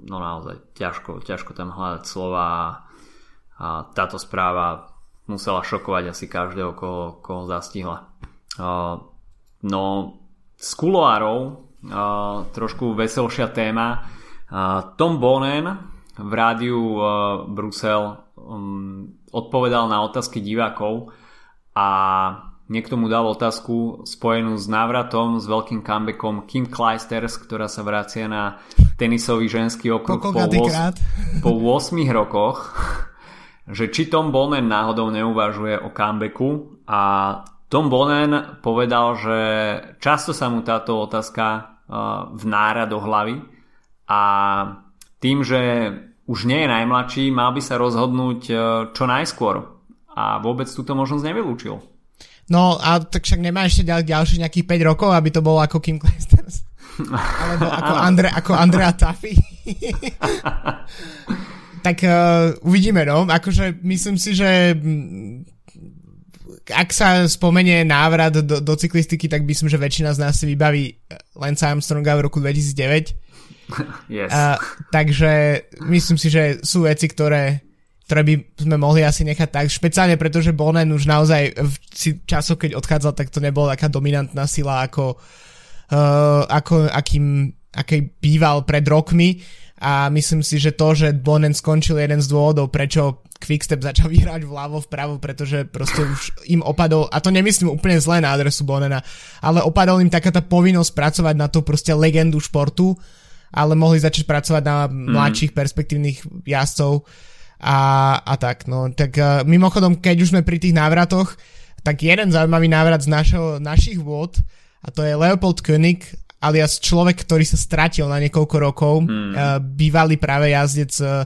no naozaj ťažko, ťažko tam hľadať slova a táto správa musela šokovať asi každého, koho, koho zastihla. No z kuloárov trošku veselšia téma. Tom Bonen v rádiu Brusel um, odpovedal na otázky divákov a niekto mu dal otázku spojenú s návratom, s veľkým comebackom Kim Clijsters, ktorá sa vracia na tenisový ženský okruh po, 8, po 8 rokoch že či Tom Bonen náhodou neuvažuje o comebacku a Tom Bonen povedal, že často sa mu táto otázka uh, vnára do hlavy a tým, že už nie je najmladší, mal by sa rozhodnúť e, čo najskôr. A vôbec túto možnosť nevylúčil. No a tak však nemá ešte ďal, ďalších nejakých 5 rokov, aby to bolo ako Kim Clijsters. <laughs> Alebo ako, Andre, ako Andrea Taffy. <laughs> tak uh, uvidíme, no. Akože myslím si, že ak sa spomenie návrat do, do cyklistiky, tak myslím, že väčšina z nás si vybaví Lance Armstronga v roku 2009 <laughs> yes. uh, takže myslím si, že sú veci, ktoré, ktoré by sme mohli asi nechať tak, špeciálne preto, že Bonen už naozaj v časoch, keď odchádzal, tak to nebola taká dominantná sila ako, uh, ako akým, aký býval pred rokmi a myslím si, že to, že Bonen skončil jeden z dôvodov, prečo Quickstep začal <laughs> vyhrať vľavo, vpravo, pretože proste už im opadol, a to nemyslím úplne zle na adresu Bonena, ale opadol im taká tá povinnosť pracovať na tú proste legendu športu, ale mohli začať pracovať na mhm. mladších mm. perspektívnych jazdcov a, a tak. No. Tak uh, mimochodom, keď už sme pri tých návratoch, tak jeden zaujímavý návrat z našo, našich vôd a to je Leopold König, alias človek, ktorý sa stratil na niekoľko rokov, mm. uh, bývalý práve jazdec uh,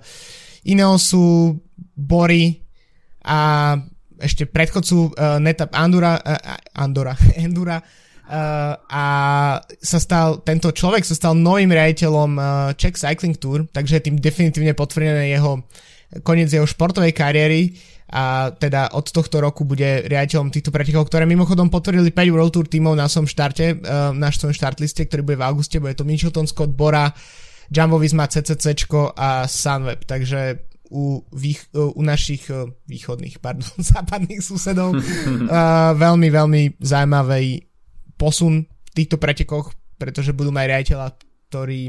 Ineosu, Bory a ešte predchodcu uh, Neta Andura, uh, Andora, <laughs> Endura, Uh, a sa stal, tento človek sa stal novým riaditeľom uh, Czech Cycling Tour, takže je tým definitívne potvrdené jeho koniec jeho športovej kariéry a teda od tohto roku bude riaditeľom týchto pretekov, ktoré mimochodom potvrdili 5 World Tour tímov na som štarte, uh, na svojom štartliste, ktorý bude v auguste, bude to Mitchelton Scott, Bora, Jumbo Visma, CCC a Sunweb, takže u, vých, u našich východných, pardon, <laughs> západných susedov <laughs> veľmi, veľmi zaujímavý posun v týchto pretekoch, pretože budú mať riaditeľa, ktorý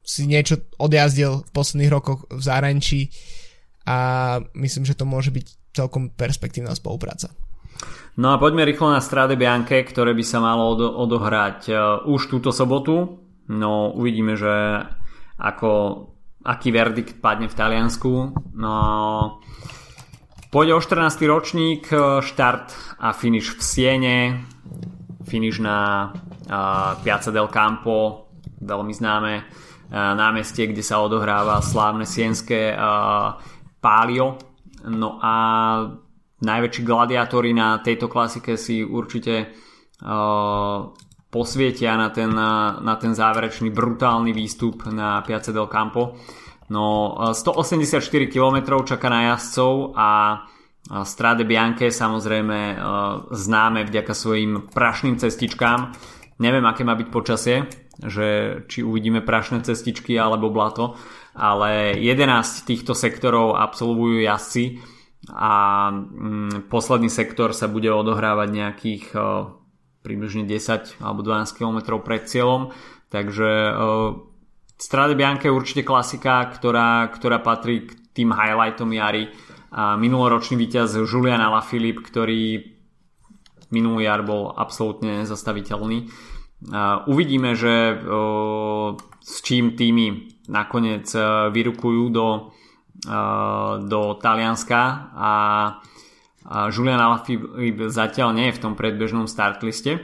si niečo odjazdil v posledných rokoch v zahraničí a myslím, že to môže byť celkom perspektívna spolupráca. No a poďme rýchlo na Strade Bianche, ktoré by sa malo odo- odohrať uh, už túto sobotu. No uvidíme, že ako, aký verdikt padne v Taliansku. No, pôjde o 14. ročník, e, štart a finish v Siene finish na uh, Piazza del Campo, veľmi známe uh, námestie, kde sa odohráva slávne sienské uh, Palio. No a najväčší gladiátori na tejto klasike si určite uh, posvietia na ten, na ten záverečný brutálny výstup na Piazza del Campo. No 184 km čaká na jazdcov a Strade Bianche samozrejme e, známe vďaka svojim prašným cestičkám. Neviem, aké má byť počasie že či uvidíme prašné cestičky alebo blato, ale 11 týchto sektorov absolvujú jazdci a mm, posledný sektor sa bude odohrávať nejakých približne 10 alebo 12 km pred cieľom, takže Strade Bianca je určite klasika, ktorá, ktorá patrí k tým highlightom jary. A minuloročný víťaz Julian Alaphilippe, ktorý minulý jar bol absolútne zastaviteľný. Uvidíme, že o, s čím týmy nakoniec e, vyrukujú do, o, e, do Talianska a, Julian Alaphilippe zatiaľ nie je v tom predbežnom startliste,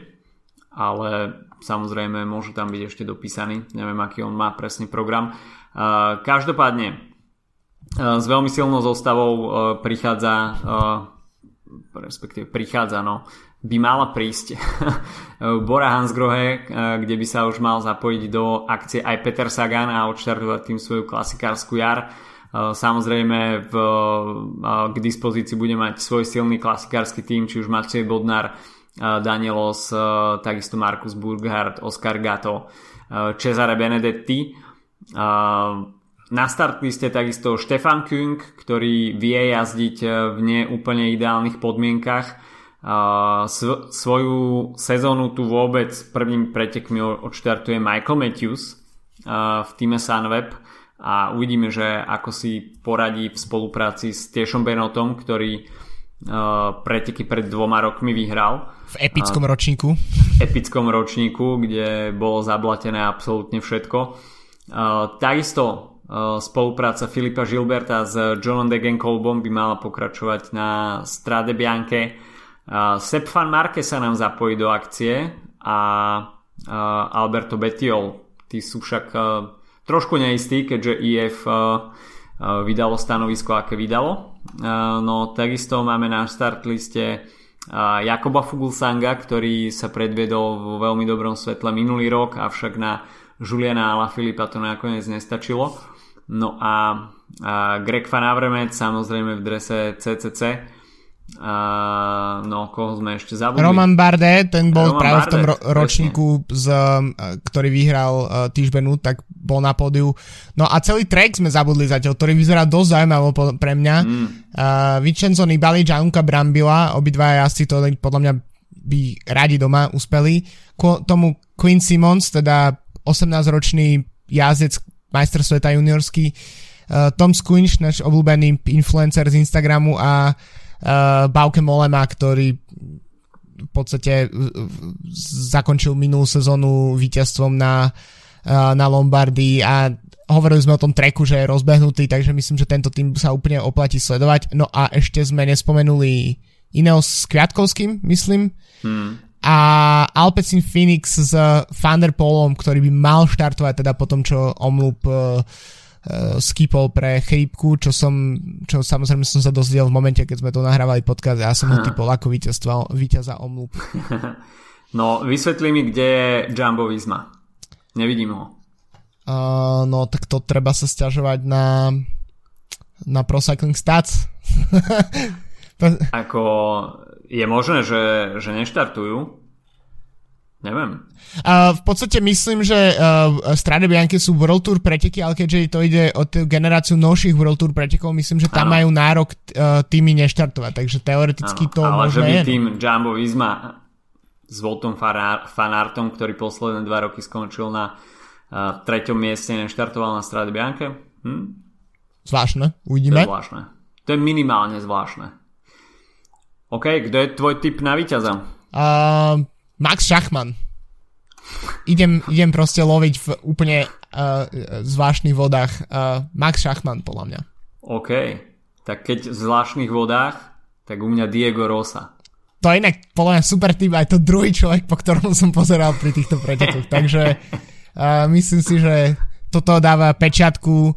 ale samozrejme môžu tam byť ešte dopísaní, neviem aký on má presný program. Každopádne s veľmi silnou zostavou prichádza respektíve prichádza, no by mala prísť <laughs> Bora Hansgrohe, kde by sa už mal zapojiť do akcie aj Peter Sagan a odštartovať tým svoju klasikárskú jar. Samozrejme v, k dispozícii bude mať svoj silný klasikársky tým, či už Maciej Bodnar, Danielos, takisto Markus Burghardt, Oscar Gato, Cesare Benedetti. Na start liste takisto Štefan Küng, ktorý vie jazdiť v neúplne ideálnych podmienkach. Svoju sezónu tu vôbec prvým pretekmi odštartuje Michael Matthews v týme Sunweb a uvidíme, že ako si poradí v spolupráci s Tiešom Benotom, ktorý preteky pred dvoma rokmi vyhral. V epickom ročníku. V epickom ročníku, kde bolo zablatené absolútne všetko. Takisto spolupráca Filipa Gilberta s Johnom Degenkolbom by mala pokračovať na Strade Bianche. Sepp van Marke sa nám zapojí do akcie a Alberto Betiol. Tí sú však trošku neistí, keďže IF vydalo stanovisko, aké vydalo. No takisto máme na start liste Jakoba Fuglsanga, ktorý sa predviedol vo veľmi dobrom svetle minulý rok, avšak na Juliana Filipa to nakoniec nestačilo. No a, a Greg Van Avermaet samozrejme v drese CCC. A, no, koho sme ešte zabudli? Roman Bardet, ten bol Roman práve Bardet, v tom ro- ročníku, z, ktorý vyhral uh, Týžbenu, tak bol na pódiu. No a celý track sme zabudli zatiaľ, ktorý vyzerá dosť zaujímavo pre mňa. Mm. Uh, Vincenzo Nibali, Gianluca Brambila, obidva asi to podľa mňa by radi doma uspeli. Ko, tomu Quinn Simmons, teda 18-ročný jazdec majster sveta juniorský, uh, Tom Squinch, náš obľúbený influencer z Instagramu a uh, Bauke Molema, ktorý v podstate zakončil minulú sezónu víťazstvom na, uh, na Lombardii a hovorili sme o tom treku, že je rozbehnutý, takže myslím, že tento tým sa úplne oplatí sledovať. No a ešte sme nespomenuli iného s Kviatkovským, myslím. Hmm a Alpecin Phoenix s Thunderpolom, ktorý by mal štartovať teda po tom, čo Omloop uh, uh, skipol pre chrípku, čo som, čo samozrejme som sa dozvedel v momente, keď sme to nahrávali podcast ja som ho typol ako víťaza Omloop. <laughs> No, vysvetli mi, kde je Jumbo Visma. Nevidím ho. Uh, no, tak to treba sa stiažovať na na Pro Cycling Stats. <laughs> ako je možné, že, že neštartujú. Neviem. Uh, v podstate myslím, že uh, Strade Bianche sú World Tour preteky, ale keďže to ide o tú generáciu novších World Tour pretekov, myslím, že tam ano. majú nárok uh, týmy neštartovať, takže teoreticky ano. to ale že by je. No. tým Jumbo Visma s Voltom Fanartom, ktorý posledné dva roky skončil na uh, treťom mieste, neštartoval na Strade Bianche. Hm? Zvláštne, uvidíme. To je zvláštne. To je minimálne zvláštne. OK, kto je tvoj typ na víťaza? Uh, Max Schachmann. Idem, idem proste loviť v úplne uh, zvláštnych vodách. Uh, Max Schachmann, podľa mňa. OK. Tak keď v zvláštnych vodách, tak u mňa Diego Rosa. To je inak podľa mňa super typ, aj to druhý človek, po ktorom som pozeral pri týchto pretekoch. <laughs> Takže uh, myslím si, že toto dáva pečiatku uh,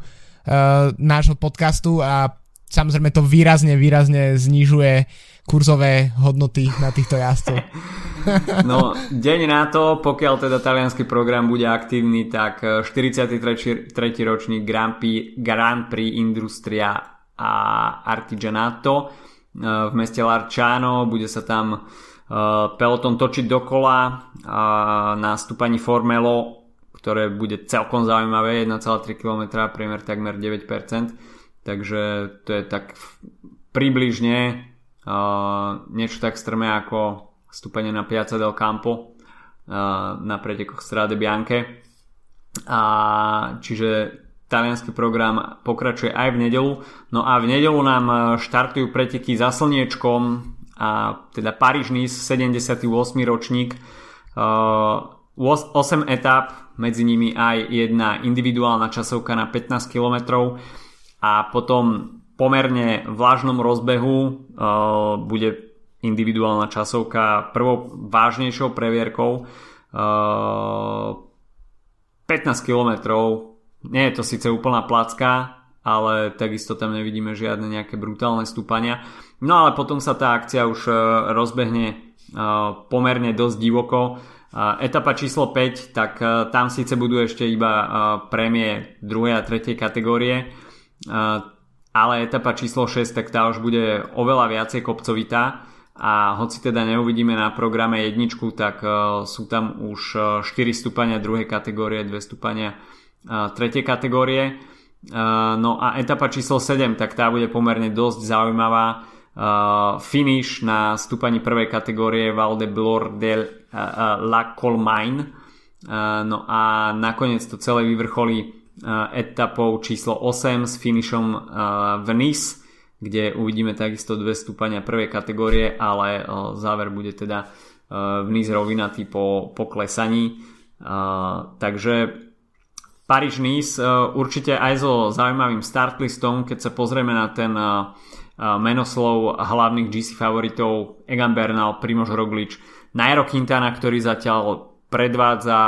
nášho podcastu a samozrejme to výrazne, výrazne znižuje kurzové hodnoty na týchto jazdcov. <laughs> No, deň na to, pokiaľ teda talianský program bude aktívny, tak 43. Eh, ročník Grand Prix, Grand Prix Industria a Artigianato eh, v meste Larčano, bude sa tam eh, peloton točiť dokola na stúpaní Formelo, ktoré bude celkom zaujímavé, 1,3 km, priemer takmer 9%, takže to je tak približne uh, niečo tak strmé ako stúpanie na Piazza del Campo uh, na pretekoch Strade Bianche. A čiže talianský program pokračuje aj v nedelu. No a v nedelu nám štartujú preteky za slniečkom a teda Paríž-Nice 78. ročník. Uh, 8 etap, medzi nimi aj jedna individuálna časovka na 15 km a potom pomerne vlažnom rozbehu uh, bude individuálna časovka prvou vážnejšou previerkou uh, 15 km nie je to síce úplná placka ale takisto tam nevidíme žiadne nejaké brutálne stúpania. No ale potom sa tá akcia už uh, rozbehne pomerne dosť divoko. Etapa číslo 5, tak tam síce budú ešte iba prémie druhej a tretej kategórie, ale etapa číslo 6, tak tá už bude oveľa viacej kopcovitá a hoci teda neuvidíme na programe jedničku, tak sú tam už 4 stúpania druhej kategórie, 2 stúpania tretej kategórie. No a etapa číslo 7, tak tá bude pomerne dosť zaujímavá finish na stúpaní prvej kategórie Val de Blor del La Colmaine. Uh, no a nakoniec to celé vyvrcholí etapou číslo 8 s finishom uh, v Nice, kde uvidíme takisto dve stúpania prvej kategórie, ale záver bude teda uh, v Nice rovinatý po, po. Uh, takže Paríž-Nice uh, určite aj so zaujímavým startlistom, keď sa pozrieme na ten menoslov hlavných GC favoritov Egan Bernal, Primož Roglič, Nairo Quintana, ktorý zatiaľ predvádza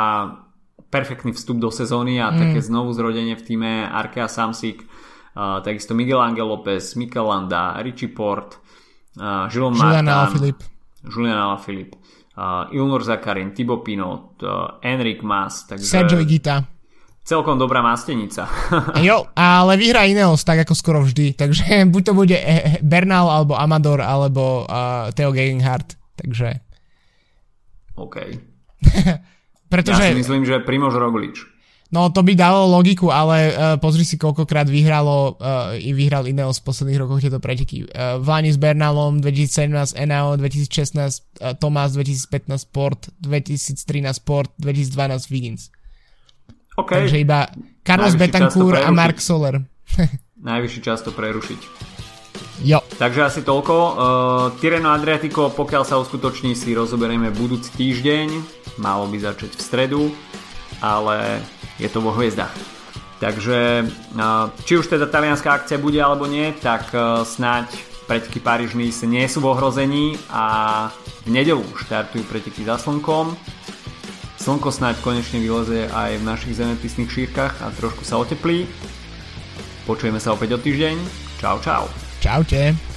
perfektný vstup do sezóny a mm. také znovu zrodenie v týme Arkea Samsic, uh, takisto Miguel Angel López, Mikel Landa, Richie Port, uh, Julian Martin, Julian Alaphilippe, uh, Ilnur Zakarin, Thibaut Pinot, uh, Enric Mas, takže... Sergio Igita celkom dobrá mastenica. <laughs> jo, ale vyhrá Ineos tak ako skoro vždy, takže <laughs> buď to bude eh, Bernal alebo Amador alebo uh, Theo Gegenhardt, takže... OK. <laughs> Pretože... Ja si myslím, že Primož Roglič. No to by dalo logiku, ale uh, pozri si koľkokrát vyhralo, uh, vyhral Ineos v posledných rokoch tieto preteky. Uh, Vlani s Bernalom 2017 Enao, 2016 uh, Tomás, 2015 Sport, 2013 Sport, 2012 Wiggins. Okay. Takže iba Carlos Betancourt a Mark Soler. <laughs> Najvyšší čas to prerušiť. Jo. Takže asi toľko. Uh, Tireno Adriatico, pokiaľ sa uskutoční, si rozoberieme budúci týždeň. Malo by začať v stredu, ale je to vo hviezdach. Takže uh, či už teda talianská akcia bude alebo nie, tak uh, snáď preteky Paríž nie sú v ohrození a v nedelu štartujú preteky za slnkom Slnko snáď konečne vyleze aj v našich zemepisných šírkach a trošku sa oteplí. Počujeme sa opäť o týždeň. Čau, čau. Čaute.